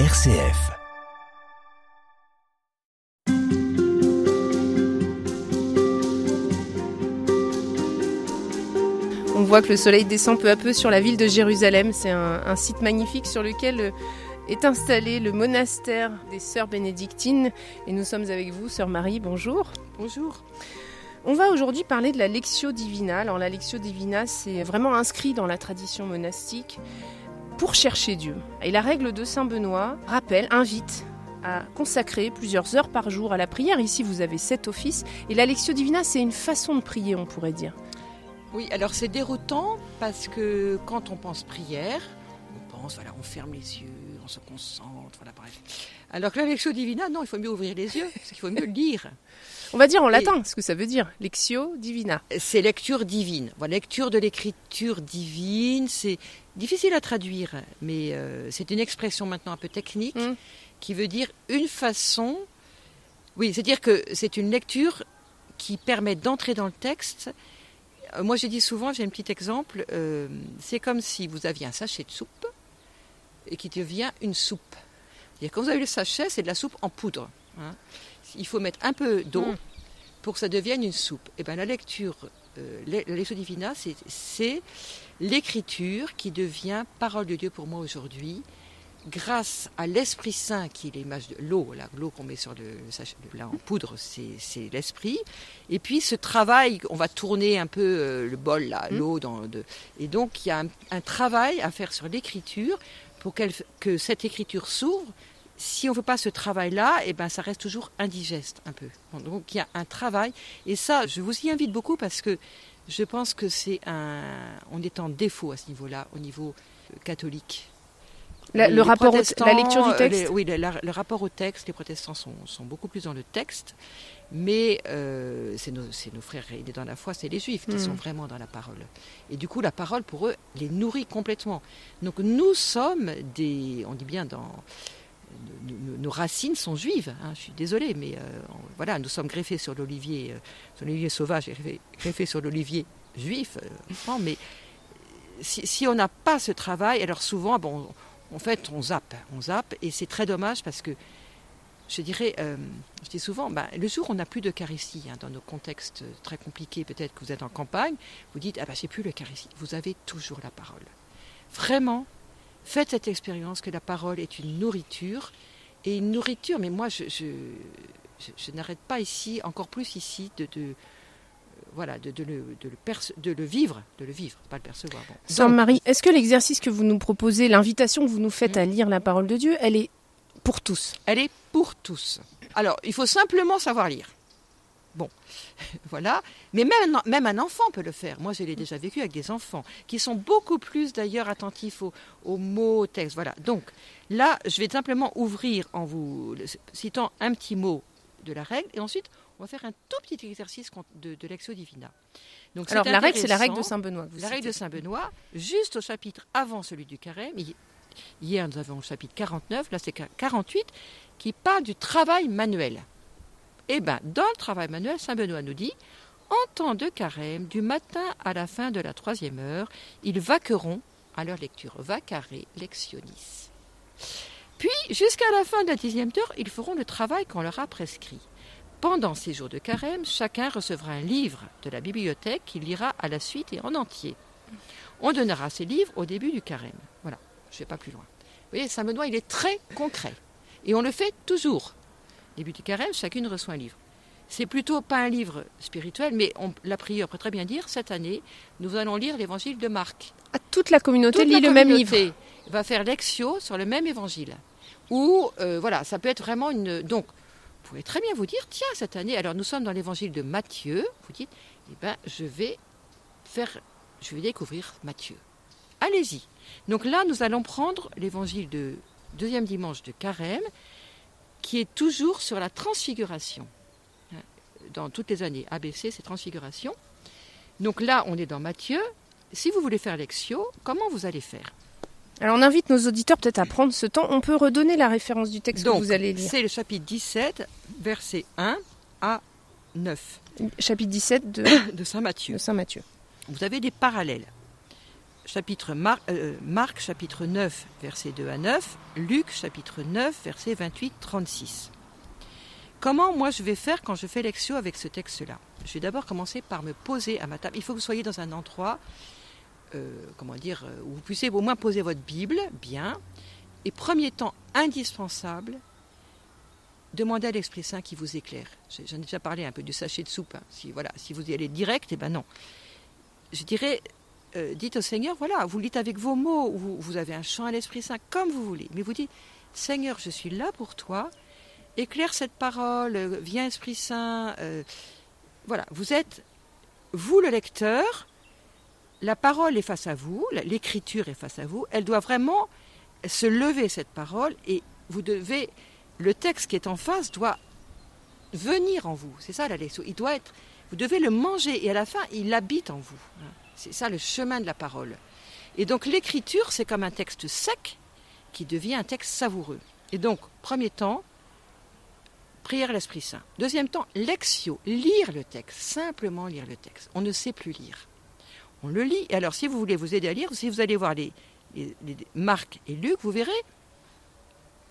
RCF. On voit que le soleil descend peu à peu sur la ville de Jérusalem. C'est un, un site magnifique sur lequel euh, est installé le monastère des sœurs bénédictines. Et nous sommes avec vous, sœur Marie. Bonjour. Bonjour. On va aujourd'hui parler de la Lectio Divina. Alors la Lectio Divina, c'est vraiment inscrit dans la tradition monastique pour chercher Dieu. Et la règle de Saint Benoît rappelle, invite à consacrer plusieurs heures par jour à la prière. Ici, vous avez sept offices. Et la Lectio Divina, c'est une façon de prier, on pourrait dire. Oui, alors c'est déroutant parce que quand on pense prière, on pense, voilà, on ferme les yeux, on se concentre, voilà, bref. Alors que la Lectio Divina, non, il faut mieux ouvrir les yeux, parce qu'il faut mieux lire. On va dire en Et- latin ce que ça veut dire. Lectio Divina. C'est lecture divine. Voilà, lecture de l'écriture divine, c'est difficile à traduire, mais euh, c'est une expression maintenant un peu technique Mm. qui veut dire une façon. Oui, c'est-à-dire que c'est une lecture qui permet d'entrer dans le texte. Euh, Moi, je dis souvent, j'ai un petit exemple, euh, c'est comme si vous aviez un sachet de soupe et qui devient une soupe. C'est-à-dire, quand vous avez le sachet, c'est de la soupe en poudre. hein. Il faut mettre un peu d'eau Mm. pour que ça devienne une soupe. Et ben la lecture, euh, la lectio divina, c'est- l'écriture qui devient parole de Dieu pour moi aujourd'hui, grâce à l'Esprit Saint qui est l'image de l'eau, l'eau qu'on met sur le, le sachet- là en poudre, c'est l'Esprit. Et puis ce travail, on va tourner un peu euh, le bol là, Mm. l'eau dans de, et donc il y a un, un travail à faire sur l'écriture pour qu'elle- que cette écriture s'ouvre. Si on ne veut pas ce travail-là, eh ben, ça reste toujours indigeste un peu. Donc il y a un travail. Et ça, je vous y invite beaucoup parce que je pense que c'est un. On est en défaut à ce niveau-là, au niveau euh, catholique. La- le rapport, au- protestants, la lecture du euh, texte. les- oui, le, la- le rapport au texte, les protestants sont, sont beaucoup plus dans le texte, mais euh, c'est nos, frères aînés dans la foi, c'est les juifs qui Mm. sont vraiment dans la parole. Et du coup, la parole, pour eux, les nourrit complètement. Donc nous sommes des, on dit bien dans... nos- racines sont juives, hein, je suis désolée, mais euh, on- voilà, nous sommes greffés sur l'olivier, euh, sur l'olivier sauvage greffés, greffés sur l'olivier juif, mais si, si on n'a pas ce travail, alors souvent, bon, en fait, on zappe, on zappe, et c'est très dommage parce que, je dirais, euh, je dis souvent, ben, le jour où on n'a plus d'Eucharistie, hein, dans nos contextes très compliqués, peut-être que vous êtes en campagne, vous dites, ah ben, j'ai plus l'Eucharistie. Vous avez toujours la parole. Vraiment, faites cette expérience que la parole est une nourriture, et une nourriture, mais moi, je, n'arrête pas ici, encore plus ici, de, voilà, de, de le, de, le perce- de le vivre, de le vivre, pas le percevoir. Bon. Sœur Marie, est-ce que l'exercice que vous nous proposez, l'invitation que vous nous faites Mm. à lire la parole de Dieu, elle est pour tous? Elle est pour tous. Alors, il faut simplement savoir lire. Bon, voilà. Mais même, même un enfant peut le faire. Moi, je l'ai déjà vécu avec des enfants qui sont beaucoup plus d'ailleurs attentifs aux, aux mots, aux textes. Voilà. Donc, là, je vais simplement ouvrir en vous citant un petit mot de la règle et ensuite, on va faire un tout petit exercice de, de Lexio Divina. Donc, Alors la règle, c'est la règle de. Saint Benoît. vous La règle de Saint-Benoît, juste au chapitre avant celui du carême. Hi- Hier, nous avons le chapitre 49, là c'est 48, qui parle du travail manuel. Eh bien, dans le travail manuel, Saint-Benoît nous dit En temps de carême, du matin à la fin de la troisième heure, ils vaqueront à leur lecture. Vacare lectionis. Puis, jusqu'à la fin de la dixième heure, ils feront le travail qu'on leur a prescrit. Pendant ces jours de carême, chacun recevra un livre de la bibliothèque qu'il lira à la suite et en entier. On donnera ces livres au début du carême. Voilà, je ne vais pas plus loin. Vous voyez, Saint Benoît, il est très concret. Et on le fait toujours. Début du carême, chacune reçoit un livre. C'est plutôt pas un livre spirituel, mais on, la prière peut très bien dire, cette année, nous allons lire l'évangile de Marc. Ah, toute la communauté Toute lit la le même livre. communauté va faire l'exio sur le même évangile. Ou, euh, voilà, ça peut être vraiment une... Donc, pouvez très bien vous dire, tiens, cette année, alors nous sommes dans l'évangile de Matthieu, vous dites, eh ben, je vais faire, je vais découvrir Matthieu. Allez-y. Donc là, nous allons prendre l'évangile de deuxième dimanche de Carême, qui est toujours sur la transfiguration. Hein, Dans toutes les années, ABC, c'est transfiguration. Donc là, on est dans Matthieu. Si vous voulez faire l'exio, comment vous allez faire? Alors on invite nos auditeurs peut-être à prendre ce temps. On peut redonner la référence du texte Donc, que vous allez lire. c'est le chapitre 17, verset 1 à 9 Chapitre 17 de, de Saint Matthieu. de Saint Matthieu. Vous avez des parallèles. chapitre Mar- euh, Marc, chapitre 9, versets 2 à 9, Luc, chapitre 9, versets 28-36. Comment moi je vais faire quand je fais l'exio avec ce texte-là? Je vais d'abord commencer par me poser à ma table. Il faut que vous soyez dans un endroit, comment dire, euh, où vous puissiez au moins poser votre Bible, bien. Et premier temps indispensable, demandez à l'Esprit Saint qui vous éclaire. J'en ai déjà parlé un peu du sachet de soupe. hein. Si, voilà, si vous y allez direct, eh ben non. Je dirais, euh, dites au Seigneur, voilà, vous dites avec vos mots, ou vous, vous avez un chant à l'Esprit Saint, comme vous voulez. Mais vous dites, Seigneur, je suis là pour toi, éclaire cette parole, euh, viens Esprit Saint. euh, voilà, vous êtes, vous le lecteur, la parole est face à vous, l'écriture est face à vous, elle doit vraiment se lever, cette parole, et vous devez, le texte qui est en face doit venir en vous. C'est ça la leçon. Il doit être, vous devez le manger, et à la fin, il habite en vous. hein. C'est ça le chemin de la parole. Et donc l'écriture, c'est comme un texte sec qui devient un texte savoureux. Et donc, premier temps, prière à l'Esprit Saint. Deuxième temps, lectio, lire le texte, simplement lire le texte. On ne sait plus lire. On le lit. Et alors, si vous voulez vous aider à lire, si vous allez voir les, les- les- Marc et Luc, vous verrez,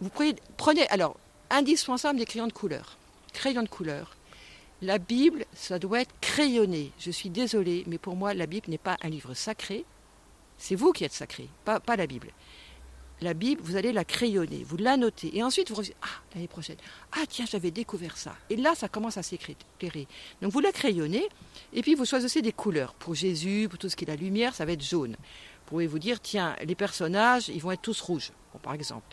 vous prenez, alors, indispensable des crayons de couleur. Crayons de couleur. La Bible, ça doit être crayonné. Je suis désolée, mais pour moi, la Bible n'est pas un livre sacré. C'est vous qui êtes sacré, pas la Bible. La Bible, vous allez la crayonner, vous la notez. Et ensuite, vous revenez, ah, l'année prochaine, ah tiens, j'avais découvert ça. Et là, ça commence à s'éclairer. Donc vous la crayonnez, et puis vous choisissez des couleurs. Pour Jésus, pour tout ce qui est la lumière, ça va être jaune. Vous pouvez vous dire, tiens, les personnages, ils vont être tous rouges, par exemple.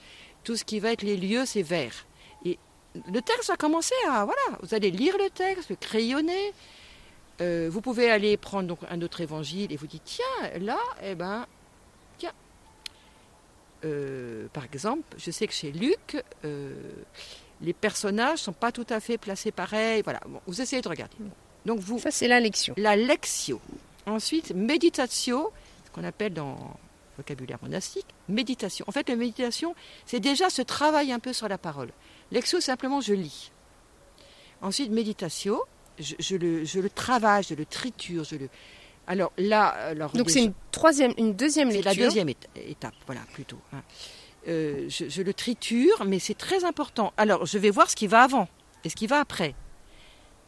Tout ce qui va être les lieux, c'est vert. Et le texte va commencer à, voilà, vous allez lire le texte, le crayonner. Euh, vous pouvez aller prendre donc un autre évangile et vous dites, tiens, là, eh ben. Euh, par exemple, je sais que chez Luc, euh, les personnages sont pas tout à fait placés pareil. Voilà, bon, vous essayez de regarder. Donc vous, Ça, c'est la lection. la lectio. Ensuite, méditatio, ce qu'on appelle dans le vocabulaire monastique, méditation. En fait, la méditation, c'est déjà ce travail un peu sur la parole. Lectio, simplement, je lis. Ensuite, méditatio, je, je le, je le travaille, je le triture, je le... Alors là, alors Donc, déjà- c'est une troisième, une deuxième lecture. la deuxième éta- étape, voilà, plutôt. hein. Euh, je, je le triture, mais c'est très important. Alors, je vais voir ce qui va avant et ce qui va après.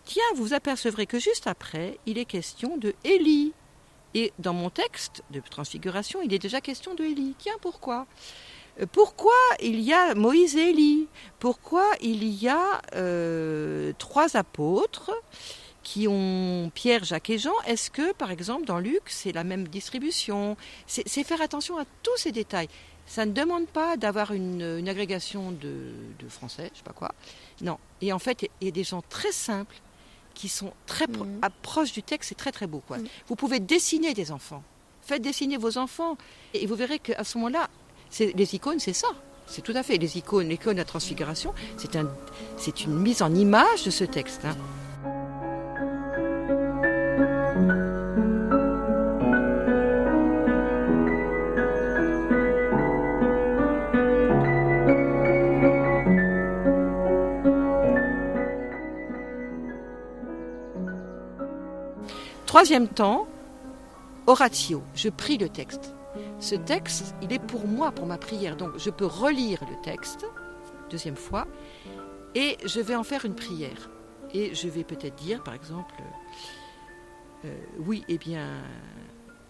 Tiens, vous apercevrez que juste après, il est question de Élie. Et dans mon texte de transfiguration, il est déjà question de Élie. Tiens, pourquoi? Euh, Pourquoi il y a Moïse et Élie Pourquoi il y a euh, trois apôtres? Qui ont Pierre, Jacques et Jean Est-ce que, par exemple, dans Luc, c'est la même distribution? C'est faire attention à tous ces détails. Ça ne demande pas d'avoir une, une agrégation de, de français, je sais pas quoi. Non. Et en fait, il y a des gens très simples qui sont très pro- à- proches du texte. C'est très très beau. Quoi. Mhm. Vous pouvez dessiner des enfants. Faites dessiner vos enfants et vous verrez qu'à ce moment-là, les icônes, c'est ça. C'est tout à fait les icônes, l'icône de la transfiguration. C'est un, c'est une mise en image de ce texte. hein. Troisième temps, oratio. Je prie le texte. Ce texte, il est pour moi, pour ma prière. Donc, je peux relire le texte, deuxième fois, et je vais en faire une prière. Et je vais peut-être dire, par exemple, euh, oui, eh bien,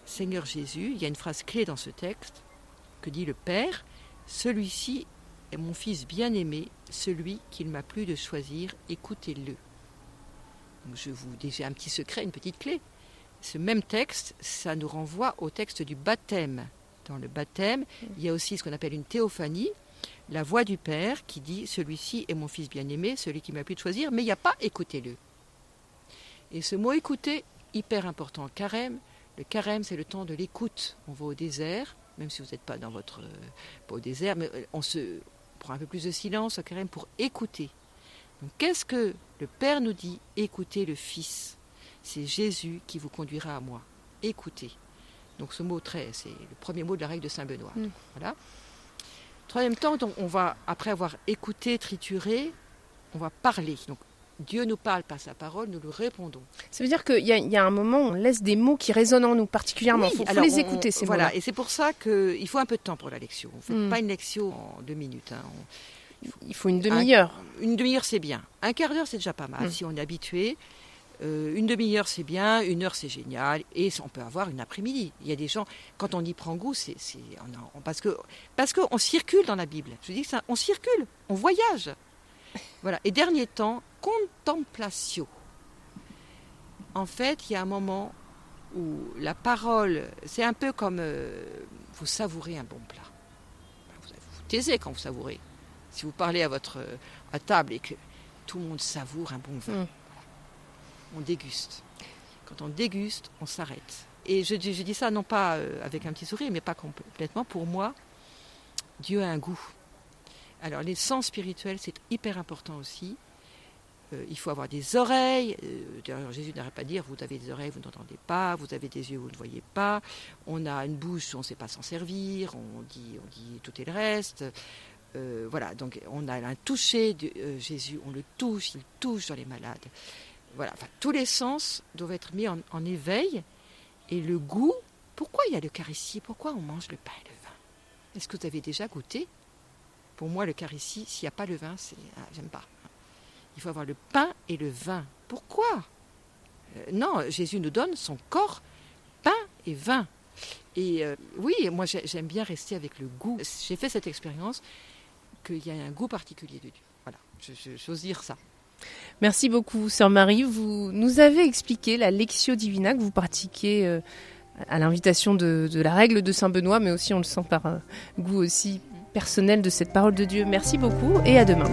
Seigneur Jésus, il y a une phrase clé dans ce texte que dit le Père, celui-ci est mon fils bien-aimé, celui qu'il m'a plu de choisir, écoutez-le. Je vous j'ai un petit secret, une petite clé. Ce même texte, ça nous renvoie au texte du baptême. Dans le baptême, il y a aussi ce qu'on appelle une théophanie, la voix du Père qui dit Celui-ci est mon fils bien-aimé, celui qui m'a de choisir, mais il n'y a pas écoutez-le. Et ce mot écouter, hyper important. Carême, le carême, c'est le temps de l'écoute. On va au désert, même si vous n'êtes pas dans votre. euh, pas au désert, mais euh, on se prend un peu plus de silence au carême pour écouter. Donc qu'est-ce que le Père nous dit? Écoutez le Fils. C'est Jésus qui vous conduira à moi. Écoutez. Donc ce mot très, c'est le premier mot de la règle de Saint Benoît. Mm. Voilà. Troisième temps, donc, on va, après avoir écouté, trituré, on va parler. Donc Dieu nous parle par sa parole, nous lui répondons. Ça veut dire qu'il y, y, a un moment où on laisse des mots qui résonnent en nous particulièrement. Il faut, les écouter, ces voilà. mots-là. Et c'est pour ça qu'il faut un peu de temps pour la lecture. On ne fait mm. pas une lecture en deux minutes. Hein. On, il faut une demi-heure. Une demi-heure, c'est bien. Un quart d'heure, c'est déjà pas mal. Mm. Si on est habitué, euh, une demi-heure, c'est bien. Une heure, c'est génial. Et on peut avoir une après-midi. Il y a des gens, quand on y prend goût, c'est parce que parce qu'on circule dans la Bible. Je dis ça, on circule, on voyage. Voilà. Et dernier temps, contemplation. En fait, il y a un moment où la parole, c'est un peu comme euh, vous savourez un bon plat. Vous, vous taisez quand vous savourez. Si vous parlez à votre à table et que tout le monde savoure un bon vin, mm. On déguste. Quand on déguste, on s'arrête. Et je, dis ça non pas euh, avec un petit sourire, mais pas complètement. Pour moi, Dieu a un goût. Alors les sens spirituels, c'est hyper important aussi. Euh, il faut avoir des oreilles. Euh, Jésus n'arrête pas de dire, vous avez des oreilles, vous n'entendez pas, vous avez des yeux, vous ne voyez pas. On a une bouche, on ne sait pas s'en servir, on dit, on dit tout et le reste. Euh, voilà, donc on a un toucher de Jésus, on le touche, il touche dans les malades. Voilà, tous les sens doivent être mis en, éveil. Et le goût, pourquoi il y a l'Eucharistie Pourquoi on mange le pain et le vin? Est-ce que vous avez déjà goûté? Pour moi, le ici, s'il n'y a pas le vin, c'est, ah, j'aime pas. Il faut avoir le pain et le vin. Pourquoi? Euh, Non, Jésus nous donne son corps, pain et vin. Et euh, oui, moi j'aime bien rester avec le goût. J'ai fait cette expérience qu'il y a un goût particulier de Dieu. Voilà, j'ose dire ça. Merci beaucoup, Sœur Marie. Vous nous avez expliqué la Lectio Divina que vous pratiquez euh, à l'invitation de, de, la règle de Saint Benoît, mais aussi on le sent par goût aussi personnel de cette parole de Dieu. Merci beaucoup et à demain.